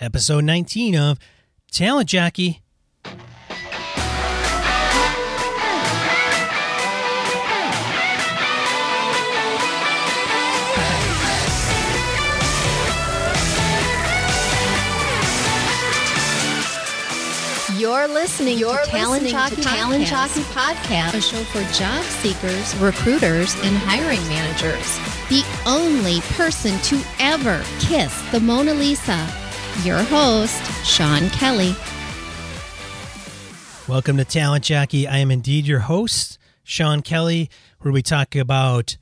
episode 19 of Talent Jockey. You're listening You're to Talent listening Jockey to Talent Podcast, Jockey Podcast, a show for job seekers, recruiters, and hiring managers. The only person to ever kiss the Mona Lisa. Your host, Sean Kelly. Welcome to Talent Jockey. I am indeed your host, Sean Kelly, where we talk about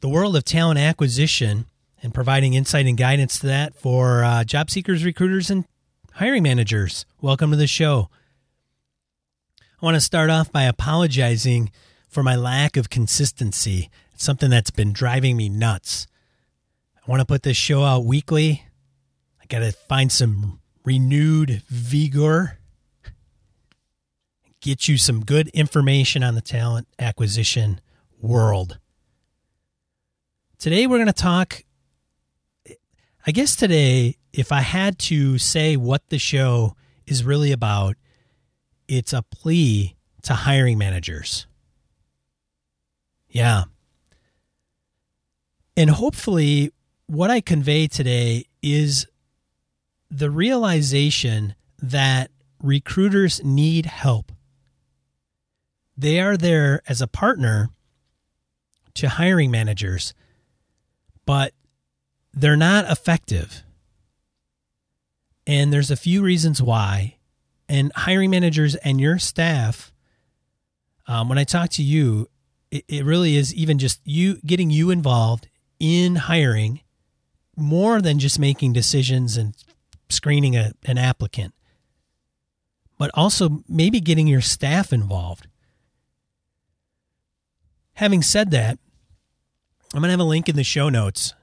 the world of talent acquisition and providing insight and guidance to that for uh, job seekers, recruiters, and hiring managers. Welcome to the show. I want to start off by apologizing for my lack of consistency. It's something that's been driving me nuts. I want to put this show out weekly. I got to find some renewed vigor, get you some good information on the talent acquisition world. Today, we're going to talk. I guess today, if I had to say what the show is really about, it's a plea to hiring managers. Yeah. And hopefully, what I convey today is the realization that recruiters need help. They are there as a partner to hiring managers, but they're not effective. And there's a few reasons why. And hiring managers and your staff, um, when I talk to you, it, it really is even just you getting you involved in hiring more than just making decisions and screening a, an applicant, but also maybe getting your staff involved. Having said that, I'm going to have a link in the show notes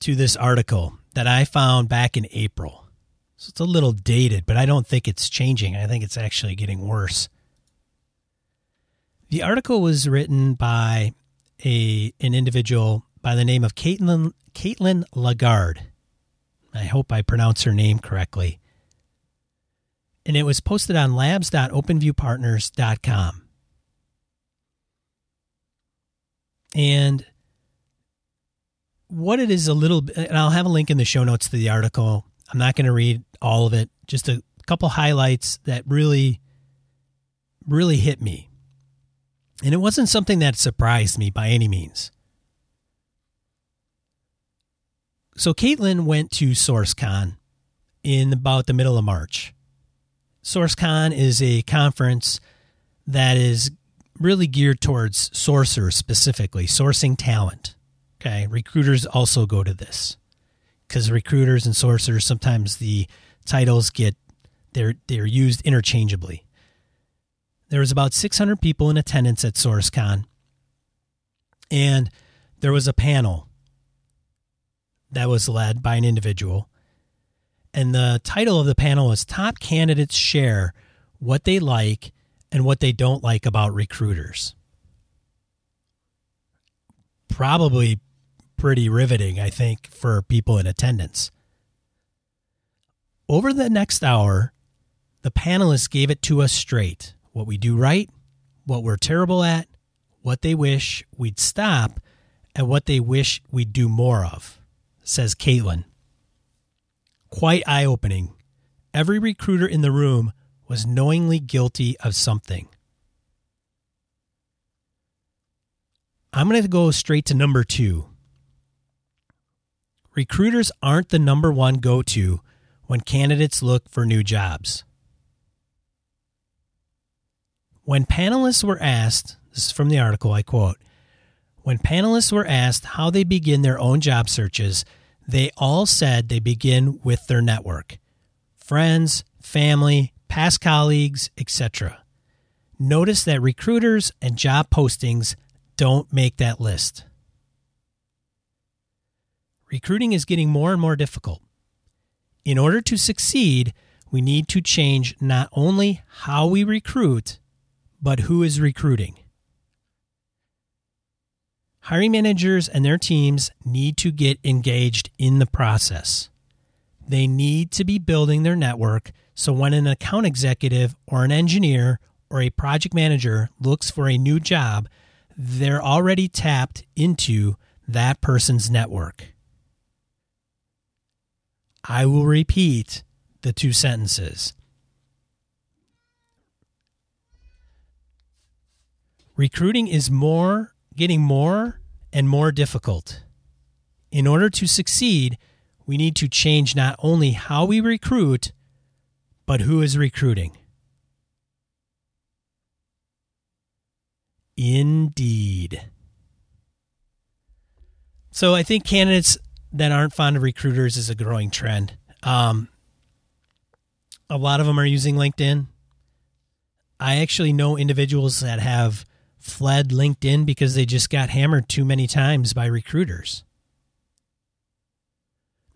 to this article that I found back in April. So it's a little dated, but I don't think it's changing. I think it's actually getting worse. The article was written by a an individual by the name of Caitlin Caitlin Lagarde. I hope I pronounce her name correctly. And it was posted on labs.openviewpartners.com. And what it is a little bit, and I'll have a link in the show notes to the article. I'm not going to read all of it, just a couple highlights that really, really hit me. And it wasn't something that surprised me by any means. So Caitlin went to SourceCon in about the middle of March. SourceCon is a conference that is really geared towards sourcers specifically, sourcing talent. Okay. Recruiters also go to this because recruiters and sourcers sometimes the titles get they're they're used interchangeably. There was about 600 people in attendance at SourceCon, and there was a panel that was led by an individual, and the title of the panel was "Top Candidates Share What They Like and What They Don't Like About Recruiters." Probably pretty riveting, I think, for people in attendance. Over the next hour, the panelists gave it to us straight what we do right, what we're terrible at, what they wish we'd stop, and what they wish we'd do more of, says Caitlin. Quite eye opening. Every recruiter in the room was knowingly guilty of something. I'm going to go straight to number two. Recruiters aren't the number one go to when candidates look for new jobs. When panelists were asked, this is from the article, I quote, when panelists were asked how they begin their own job searches, they all said they begin with their network friends, family, past colleagues, etc. Notice that recruiters and job postings don't make that list. Recruiting is getting more and more difficult. In order to succeed, we need to change not only how we recruit, but who is recruiting. Hiring managers and their teams need to get engaged in the process. They need to be building their network so when an account executive or an engineer or a project manager looks for a new job, they're already tapped into that person's network. I will repeat the two sentences. Recruiting is more, getting more and more difficult. In order to succeed, we need to change not only how we recruit, but who is recruiting. Indeed. So I think candidates that aren't fond of recruiters is a growing trend. Um, a lot of them are using LinkedIn. I actually know individuals that have fled LinkedIn because they just got hammered too many times by recruiters.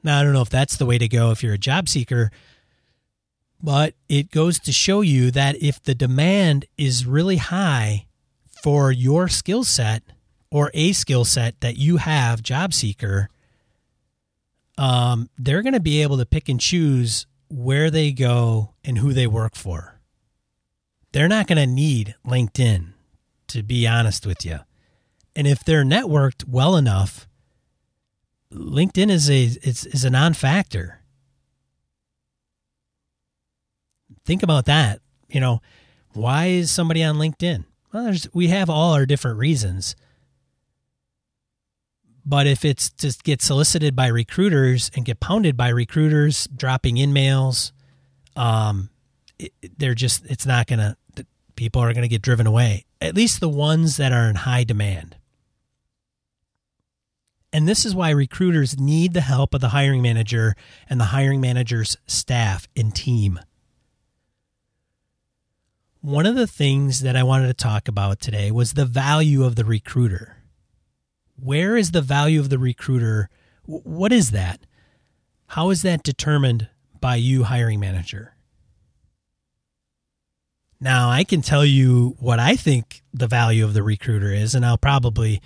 Now, I don't know if that's the way to go if you're a job seeker, but it goes to show you that if the demand is really high for your skill set or a skill set that you have, job seeker, um, they're going to be able to pick and choose where they go and who they work for. They're not going to need LinkedIn, to be honest with you. And if they're networked well enough, LinkedIn is a is, is a non-factor. Think about that. You know, why is somebody on LinkedIn? Well, we have all our different reasons. But if it's to get solicited by recruiters and get pounded by recruiters, dropping InMails, um, it, they're just, it's not to, people are going to get driven away. At least the ones that are in high demand. And this is why recruiters need the help of the hiring manager and the hiring manager's staff and team. One of the things that I wanted to talk about today was the value of the recruiter where is the value of the recruiter? What is that? How is that determined by you, hiring manager? Now, I can tell you what I think the value of the recruiter is, and I'll probably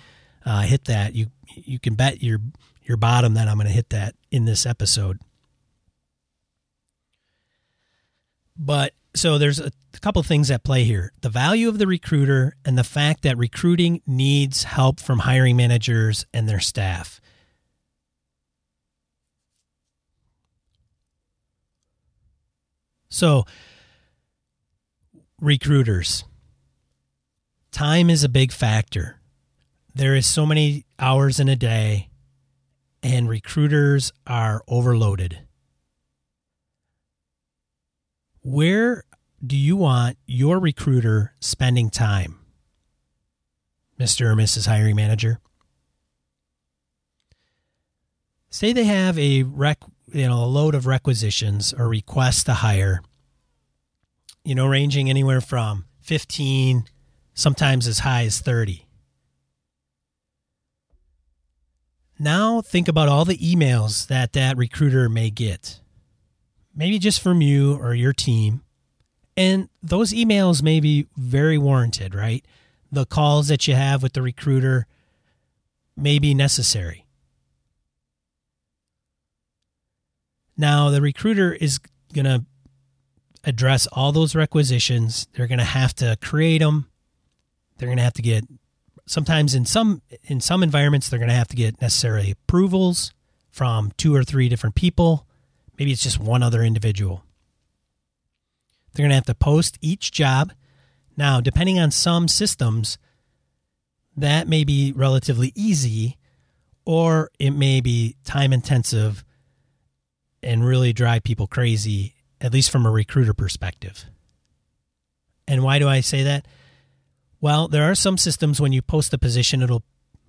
uh, hit that. You you can bet your your bottom that I'm going to hit that in this episode. But so there's a, couple things at play here the value of the recruiter and the fact that recruiting needs help from hiring managers and their staff. So, recruiters, time is a big factor. There is so many hours in a day, and recruiters are overloaded. Where do you want your recruiter spending time, Mr. or Mrs. Hiring Manager? Say they have a rec, you know, a load of requisitions or requests to hire, you know, ranging anywhere from 15, sometimes as high as 30. Now think about all the emails that that recruiter may get maybe just from you or your team. And those emails may be very warranted, right? The calls that you have with the recruiter may be necessary. Now, the recruiter is going to address all those requisitions. They're going to have to create them. They're going to have to get sometimes in some in some environments they're going to have to get necessary approvals from two or three different people. Maybe it's just one other individual. They're going to have to post each job. Now, depending on some systems, that may be relatively easy or it may be time intensive and really drive people crazy, at least from a recruiter perspective. And why do I say that? Well, there are some systems when you post a position, it'll,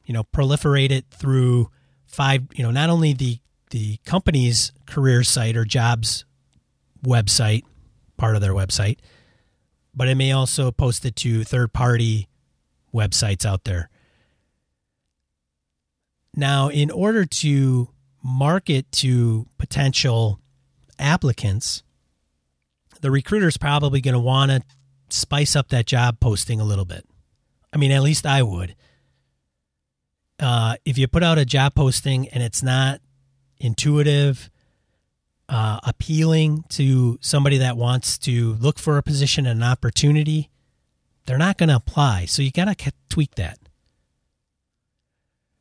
you know, proliferate it through five, you know, not only the the company's career site or jobs website, part of their website, but it may also post it to third party websites out there. Now, in order to market to potential applicants, the recruiter is probably going to want to spice up that job posting a little bit. I mean, at least I would. Uh, if you put out a job posting and it's not intuitive, uh, appealing to somebody that wants to look for a position and an opportunity, they're not going to apply. So you got to tweak that.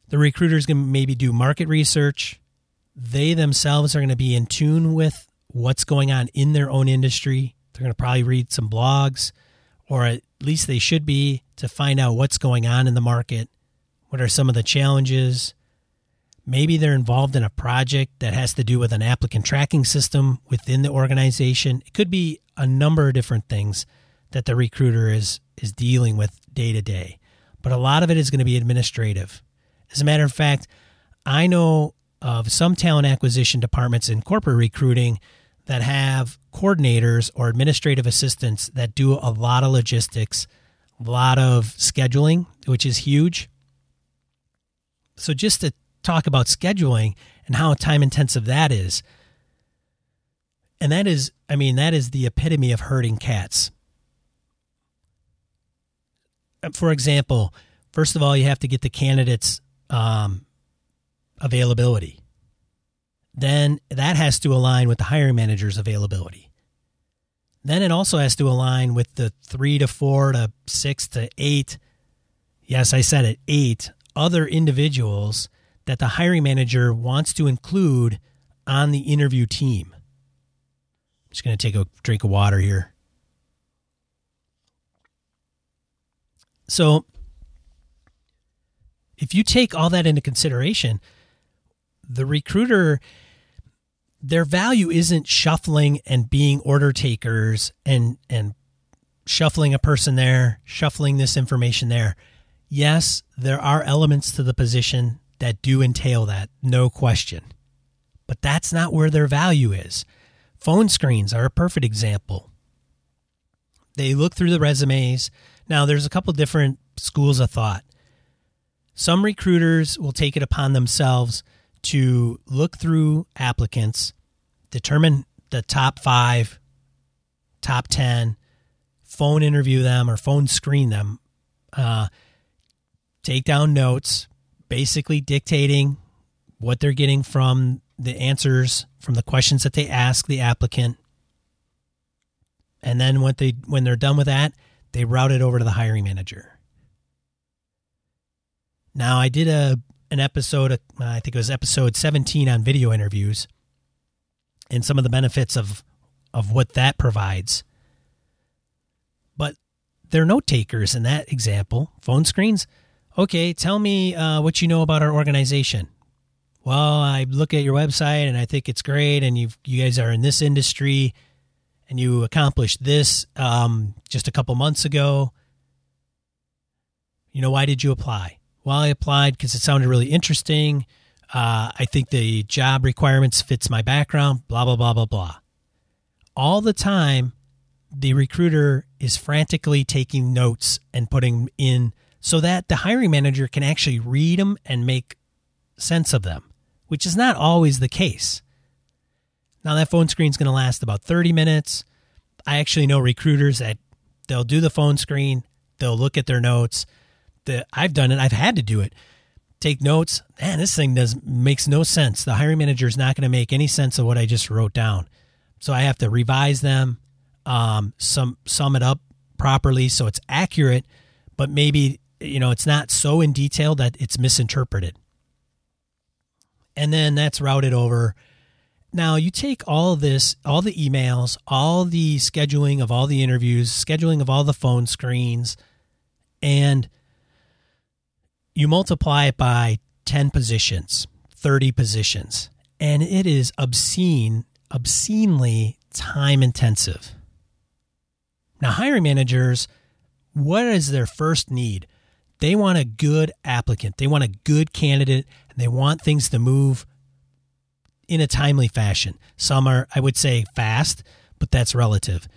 The recruiter's going to maybe do market research. They themselves are going to be in tune with what's going on in their own industry. They're going to probably read some blogs, or at least they should be, to find out what's going on in the market. What are some of the challenges? Maybe they're involved in a project that has to do with an applicant tracking system within the organization. It could be a number of different things that the recruiter is is dealing with day to day. But a lot of it is going to be administrative. As a matter of fact, I know of some talent acquisition departments in corporate recruiting that have coordinators or administrative assistants that do a lot of logistics, a lot of scheduling, which is huge. So, just to talk about scheduling and how time intensive that is. And that is, I mean, that is the epitome of herding cats. Uh, for example, first of all, you have to get the candidates' um, availability. Then that has to align with the hiring manager's availability. Then it also has to align with the three to four to six to eight. Yes, I said it, eight other individuals that the hiring manager wants to include on the interview team. I'm just going to take a drink of water here. So, if you take all that into consideration, the recruiter, their value isn't shuffling and being order takers and, and shuffling a person there, shuffling this information there. Yes, there are elements to the position that do entail that, no question. But that's not where their value is. Phone screens are a perfect example. They look through the resumes. Now, there's a couple different schools of thought. Some recruiters will take it upon themselves to look through applicants, determine the top five, top 10, phone interview them or phone screen them, uh, take down notes, basically dictating what they're getting from the answers from the questions that they ask the applicant. And then when they when they're done with that, they route it over to the hiring manager. Now, I did a an episode, uh, I think it was episode 17 on video interviews and some of the benefits of of what that provides. But they're note takers in that example. Phone screens, okay, tell me uh, what you know about our organization. Well, I look at your website and I think it's great, and you you guys are in this industry, and you accomplished this um, just a couple months ago. You know, why did you apply? Well, I applied because it sounded really interesting. Uh, I think the job requirements fits my background. Blah blah blah blah blah. All the time, the recruiter is frantically taking notes and putting in so that the hiring manager can actually read them and make sense of them, which is not always the case. Now, that phone screen is going to last about 30 minutes. I actually know recruiters that they'll do the phone screen, they'll look at their notes. The, I've done it, I've had to do it. Take notes. Man, this thing does makes no sense. The hiring manager is not going to make any sense of what I just wrote down. So I have to revise them, um, sum it up properly so it's accurate, but maybe you know, it's not so in detail that it's misinterpreted. And then that's routed over. Now you take all this, all the emails, all the scheduling of all the interviews, scheduling of all the phone screens, and you multiply it by 10 positions, 30 positions, and it is obscene, obscenely time intensive. Now, hiring managers, what is their first need? They want a good applicant, they want a good candidate, and they want things to move in a timely fashion. Some are, I would say, fast, but that's relative.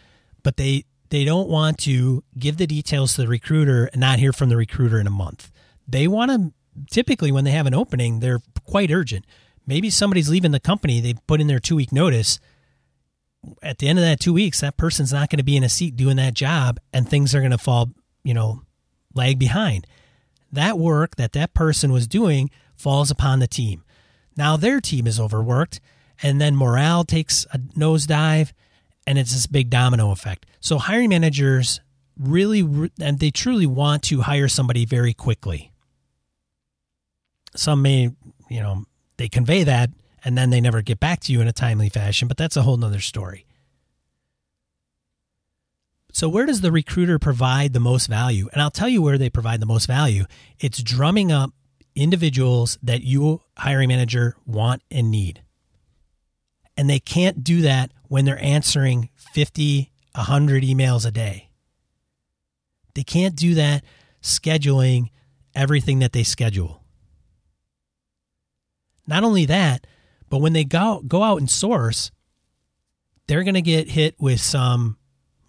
But they they don't want to give the details to the recruiter and not hear from the recruiter in a month. They want to typically when they have an opening, they're quite urgent. Maybe somebody's leaving the company, they put in their two week notice. At the end of that two weeks, that person's not going to be in a seat doing that job, and things are going to fall, you know, lag behind. That work that that person was doing falls upon the team. Now their team is overworked and then morale takes a nosedive and it's this big domino effect. So hiring managers really and they truly want to hire somebody very quickly. Some may, you know, they convey that and then they never get back to you in a timely fashion, but that's a whole nother story. So, where does the recruiter provide the most value? And I'll tell you where they provide the most value. It's drumming up individuals that you, hiring manager, want and need. And they can't do that when they're answering 50, 100 emails a day. They can't do that scheduling everything that they schedule. Not only that, but when they go, go out and source, they're going to get hit with some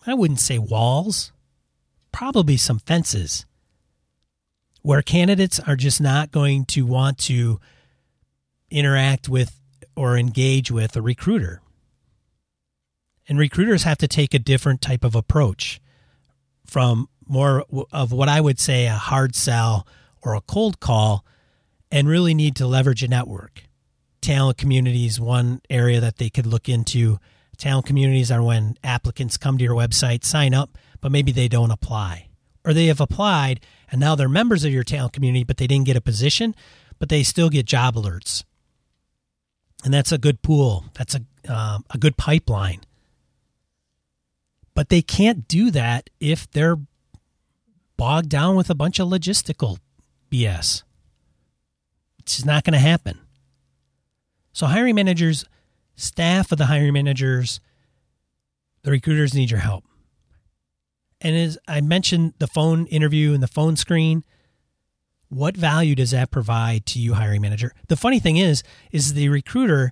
I wouldn't say walls, probably some fences where candidates are just not going to want to interact with or engage with a recruiter. And recruiters have to take a different type of approach from more of what I would say a hard sell or a cold call and really need to leverage a network. Talent communities, one area that they could look into Talent communities are when applicants come to your website, sign up, but maybe they don't apply. Or they have applied and now they're members of your talent community, but they didn't get a position, but they still get job alerts. And that's a good pool. That's a, um, a good pipeline. But they can't do that if they're bogged down with a bunch of logistical BS. It's not going to happen. So hiring managers staff of the hiring managers, the recruiters need your help. And as I mentioned, the phone interview and the phone screen, what value does that provide to you, hiring manager? The funny thing is, is the recruiter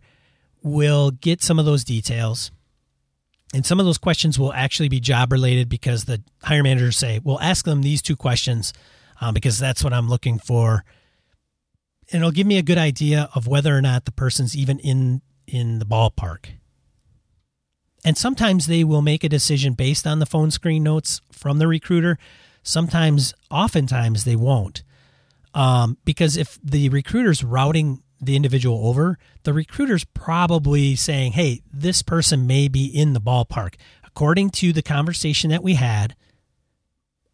will get some of those details. And some of those questions will actually be job related because the hiring managers say, well, ask them these two questions um, because that's what I'm looking for. And it'll give me a good idea of whether or not the person's even in in the ballpark. And sometimes they will make a decision based on the phone screen notes from the recruiter. Sometimes, oftentimes, they won't. Um, because if the recruiter's routing the individual over, the recruiter's probably saying, hey, this person may be in the ballpark. According to the conversation that we had,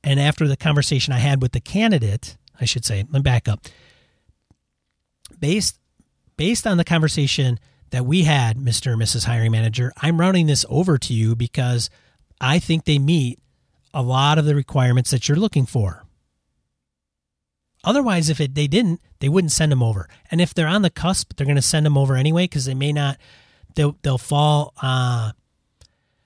and after the conversation I had with the candidate, I should say, let me back up. Based based on the conversation that we had, Mr. and Mrs. Hiring Manager, I'm routing this over to you because I think they meet a lot of the requirements that you're looking for. Otherwise, if it, they didn't, they wouldn't send them over. And if they're on the cusp, they're going to send them over anyway because they may not. They'll they'll fall. Uh,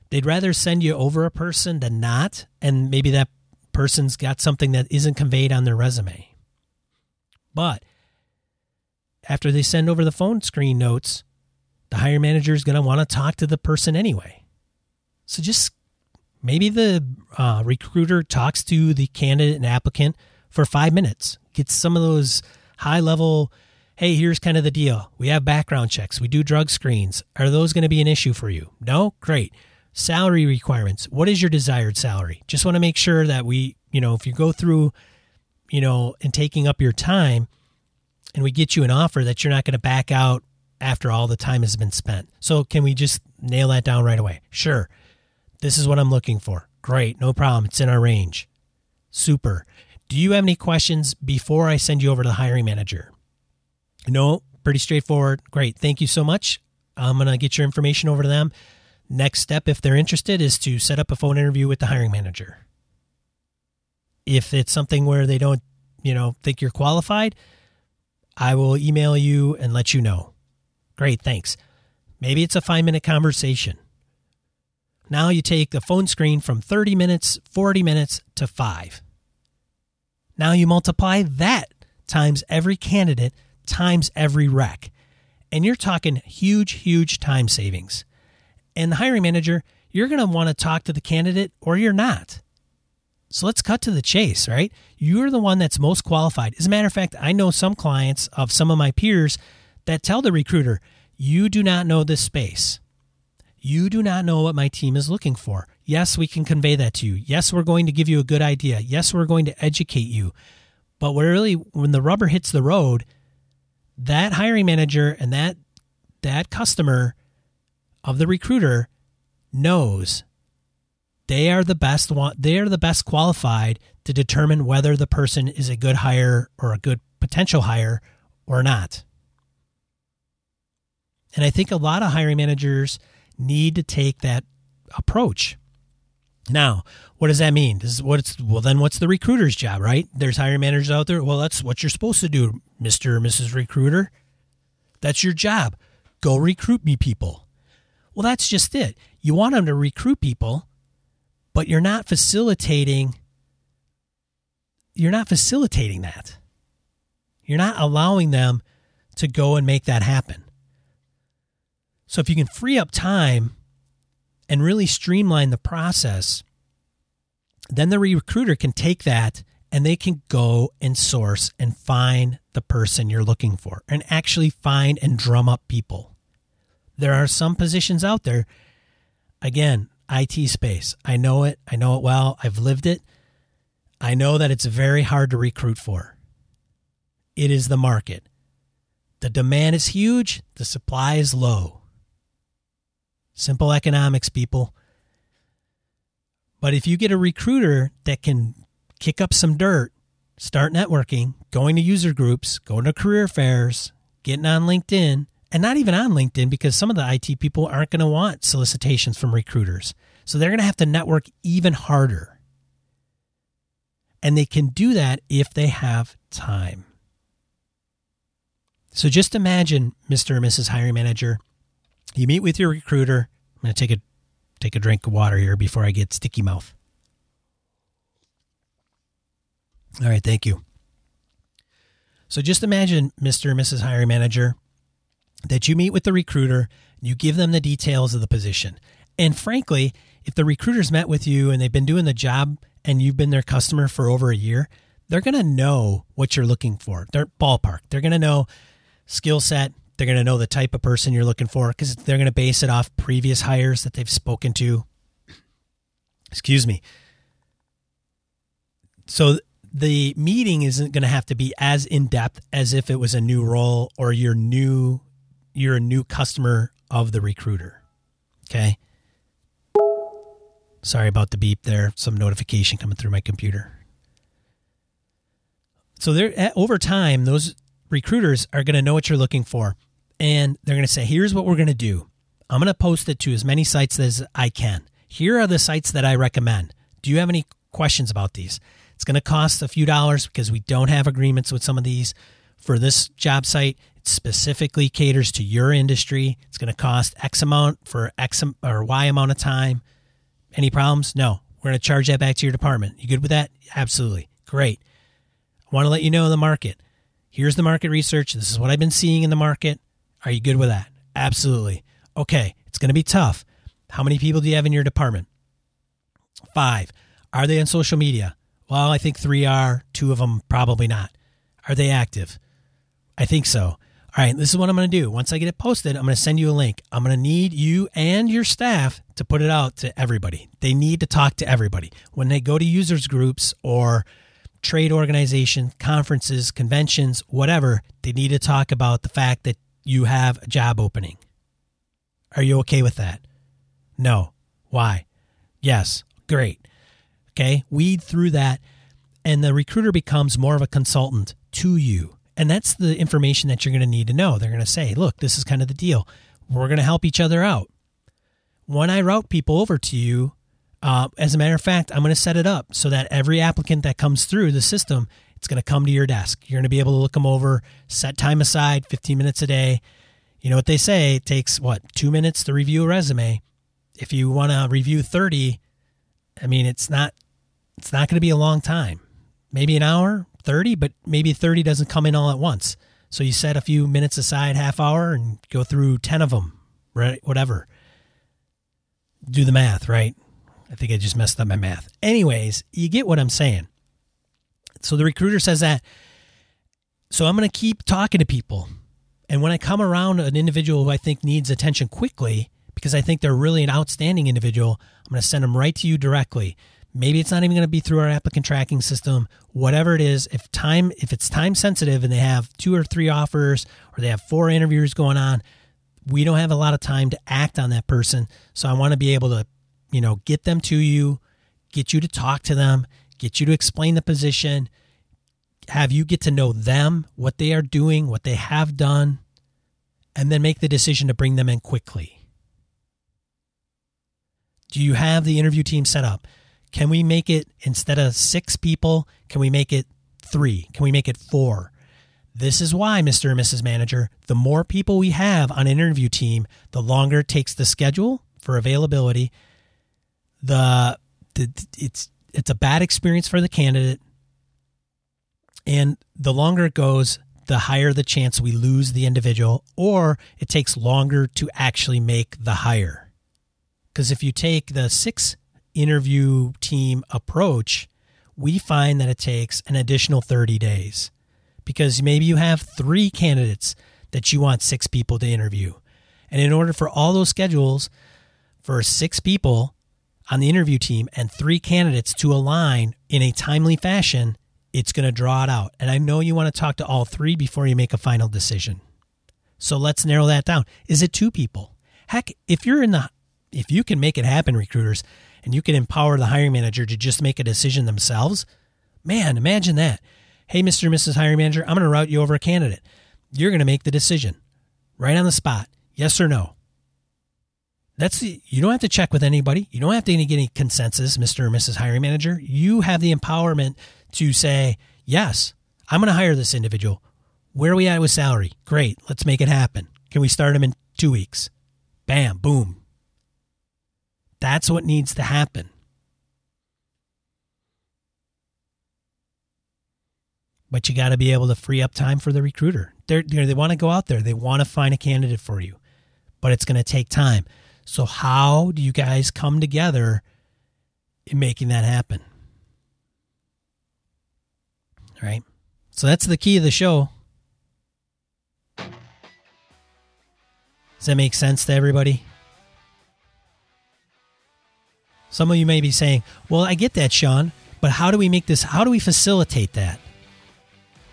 they'd rather send you over a person than not, and maybe that person's got something that isn't conveyed on their resume. But after they send over the phone screen notes, the hiring manager is going to want to talk to the person anyway. So just maybe the uh, recruiter talks to the candidate and applicant for five minutes, gets some of those high level, hey, here's kind of the deal. We have background checks, we do drug screens. Are those going to be an issue for you? No? Great. Salary requirements. What is your desired salary? Just want to make sure that we, you know, if you go through, you know, and taking up your time and we get you an offer that you're not going to back out after all the time has been spent. So, can we just nail that down right away? Sure. This is what I'm looking for. Great. No problem. It's in our range. Super. Do you have any questions before I send you over to the hiring manager? No, pretty straightforward. Great. Thank you so much. I'm going to get your information over to them. Next step, if they're interested, is to set up a phone interview with the hiring manager. If it's something where they don't, you know, think you're qualified, I will email you and let you know. Great, thanks. Maybe it's a five minute conversation. Now you take the phone screen from 30 minutes, 40 minutes to five. Now you multiply that times every candidate times every rec. And you're talking huge, huge time savings. And the hiring manager, you're going to want to talk to the candidate or you're not. So let's cut to the chase, right? You're the one that's most qualified. As a matter of fact, I know some clients of some of my peers that tell the recruiter, you do not know this space. You do not know what my team is looking for. Yes, we can convey that to you. Yes, we're going to give you a good idea. Yes, we're going to educate you. But really, when the rubber hits the road, that hiring manager and that that customer of the recruiter knows they are the best they are the best qualified to determine whether the person is a good hire or a good potential hire or not. And I think a lot of hiring managers need to take that approach. Now, what does that mean? This is what it's well then what's the recruiter's job, right? There's hiring managers out there. Well, that's what you're supposed to do, Mr. or Mrs. Recruiter. That's your job. Go recruit me people. Well, that's just it. You want them to recruit people, but you're not facilitating you're not facilitating that. You're not allowing them to go and make that happen. So if you can free up time and really streamline the process, then the recruiter can take that and they can go and source and find the person you're looking for and actually find and drum up people. There are some positions out there, again, IT space. I know it. I know it well. I've lived it. I know that it's very hard to recruit for. It is the market. The demand is huge, the supply is low. Simple economics, people. But if you get a recruiter that can kick up some dirt, start networking, going to user groups, going to career fairs, getting on LinkedIn, and not even on LinkedIn because some of the IT people aren't going to want solicitations from recruiters. So they're going to have to network even harder. And they can do that if they have time. So just imagine, Mr. or Mrs. Hiring Manager, you meet with your recruiter. I'm going to take a take a drink of water here before I get sticky mouth. All right, thank you. So just imagine, Mr. or Mrs. Hiring Manager, that you meet with the recruiter, you give them the details of the position. And frankly, if the recruiter's met with you and they've been doing the job and you've been their customer for over a year, they're going to know what you're looking for. They're ballpark. They're going to know skill set, they're going to know the type of person you're looking for because they're going to base it off previous hires that they've spoken to. Excuse me. So the meeting isn't going to have to be as in depth as if it was a new role or you're new you're a new customer of the recruiter. Okay? Sorry about the beep there. Some notification coming through my computer. So there eh, over time those recruiters are going to know what you're looking for and they're going to say, here's what we're going to do. I'm going to post it to as many sites as I can. Here are the sites that I recommend. Do you have any questions about these? It's going to cost a few dollars because we don't have agreements with some of these. For this job site, specifically caters to your industry. It's going to cost X amount for X or Y amount of time. Any problems? No. We're going to charge that back to your department. You good with that? Absolutely. Great. I want to let you know the market. Here's the market research. This is what I've been seeing in the market. Are you good with that? Absolutely. Okay, it's going to be tough. How many people do you have in your department? Five. Are they on social media? Well, I think three are, two of them probably not. Are they active? I think so. All right, this is what I'm going to do. Once I get it posted, I'm going to send you a link. I'm going to need you and your staff to put it out to everybody. They need to talk to everybody. When they go to users groups or trade organizations, conferences, conventions, whatever, they need to talk about the fact that you have a job opening. Are you okay with that? No. Why? Yes. Great. Okay. Weed through that, and the recruiter becomes more of a consultant to you. And that's the information that you're going to need to know. They're going to say, look, this is kind of the deal. We're going to help each other out. When I route people over to you, uh, as a matter of fact, I'm going to set it up so that every applicant that comes through the system it's going to come to your desk. You're going to be able to look them over, set time aside, 15 minutes a day. You know what they say? It takes what, two minutes to review a resume. If you want to review 30, I mean, it's not, it's not going to be a long time. Maybe an hour, 30, but maybe 30 doesn't come in all at once. So you set a few minutes aside, half hour, and go through 10 of them, right? Whatever. Do the math, right? I think I just messed up my math. Anyways, you get what I'm saying. So the recruiter says that. So I'm going to keep talking to people. And when I come around an individual who I think needs attention quickly, because I think they're really an outstanding individual, I'm going to send them right to you directly. Maybe it's not even going to be through our applicant tracking system, whatever it is. If time, if it's time sensitive and they have two or three offers or they have four interviews going on, we don't have a lot of time to act on that person. So I want to be able to, you know, get them to you, get you to talk to them, get you to explain the position, have you get to know them, what they are doing, what they have done, and then make the decision to bring them in quickly. Do you have the interview team set up? Can we make it instead of six people? Can we make it three? Can we make it four? This is why, Mr. and Mrs. Manager, the more people we have on an interview team, the longer it takes the schedule for availability. The, the it's it's a bad experience for the candidate. And the longer it goes, the higher the chance we lose the individual, or it takes longer to actually make the hire. Because if you take the six interview team approach, we find that it takes an additional 30 days because maybe you have three candidates that you want six people to interview. And in order for all those schedules for six people on the interview team and three candidates to align in a timely fashion, it's going to draw it out. And I know you want to talk to all three before you make a final decision. So let's narrow that down. Is it two people? Heck, if you're in the, if you can make it happen, recruiters, and you can empower the hiring manager to just make a decision themselves, man, imagine that. Hey, Mr. and Mrs. Hiring Manager, I'm going to route you over a candidate. You're going to make the decision right on the spot, yes or no. That's the, you don't have to check with anybody. You don't have to get any consensus, Mr. or Mrs. Hiring Manager. You have the empowerment to say, yes, I'm going to hire this individual. Where are we at with salary? Great. Let's make it happen. Can we start him in two weeks? Bam, boom. That's what needs to happen. But you got to be able to free up time for the recruiter. They're, they want to go out there, they want to find a candidate for you, but it's going to take time. So, how do you guys come together in making that happen? All right. So, that's the key of the show. Does that make sense to everybody? Some of you may be saying, well, I get that, Sean, but how do we make this, how do we facilitate that?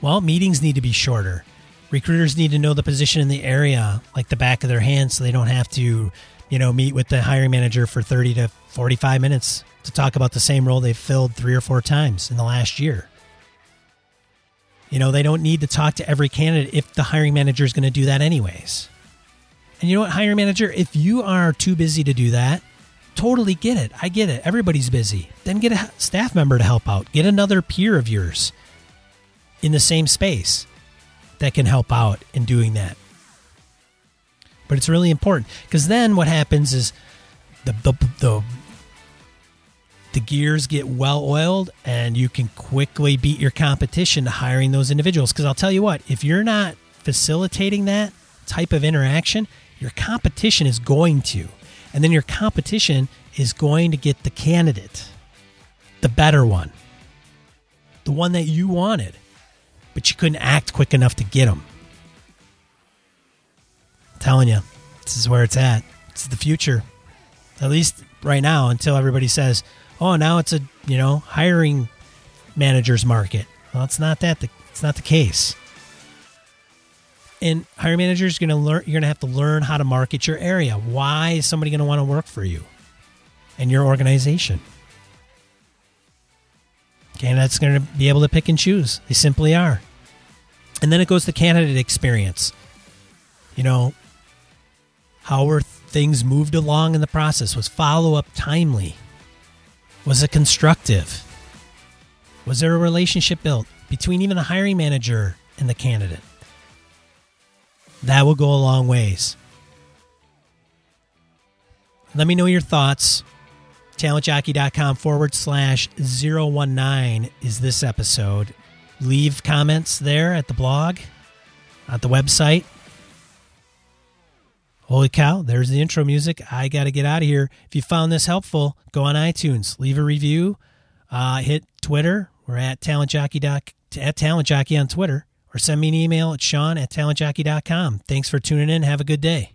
Well, meetings need to be shorter. Recruiters need to know the position in the area like the back of their hand so they don't have to, you know, meet with the hiring manager for 30 to 45 minutes to talk about the same role they've filled three or four times in the last year. You know, they don't need to talk to every candidate if the hiring manager is going to do that anyways. And you know what, hiring manager, if you are too busy to do that, Totally get it. I get it. Everybody's busy. Then get a staff member to help out. Get another peer of yours in the same space that can help out in doing that. But it's really important because then what happens is the, the, the the gears get well oiled and you can quickly beat your competition to hiring those individuals. Because I'll tell you what, if you're not facilitating that type of interaction, your competition is going to. And then your competition is going to get the candidate, the better one, the one that you wanted, but you couldn't act quick enough to get them. I'm telling you, this is where it's at. It's the future. At least right now, until everybody says, "Oh, now it's a you know hiring managers market." Well, it's not that. The, it's not the case and hiring managers going to learn you're going to have to learn how to market your area. Why is somebody going to want to work for you and your organization? Candidates going to be able to pick and choose. They simply are. And then it goes to candidate experience. You know how were things moved along in the process? Was follow-up timely? Was it constructive? Was there a relationship built between even the hiring manager and the candidate that will go a long ways. Let me know your thoughts. TalentJockey.com forward slash 019 is this episode. Leave comments there at the blog, at the website. Holy cow, there's the intro music. I got to get out of here. If you found this helpful, go on iTunes, leave a review, uh, hit Twitter. We're at talentjockey. At talentjockey on Twitter or send me an email at sean at talentjockey.com. Thanks for tuning in. Have a good day.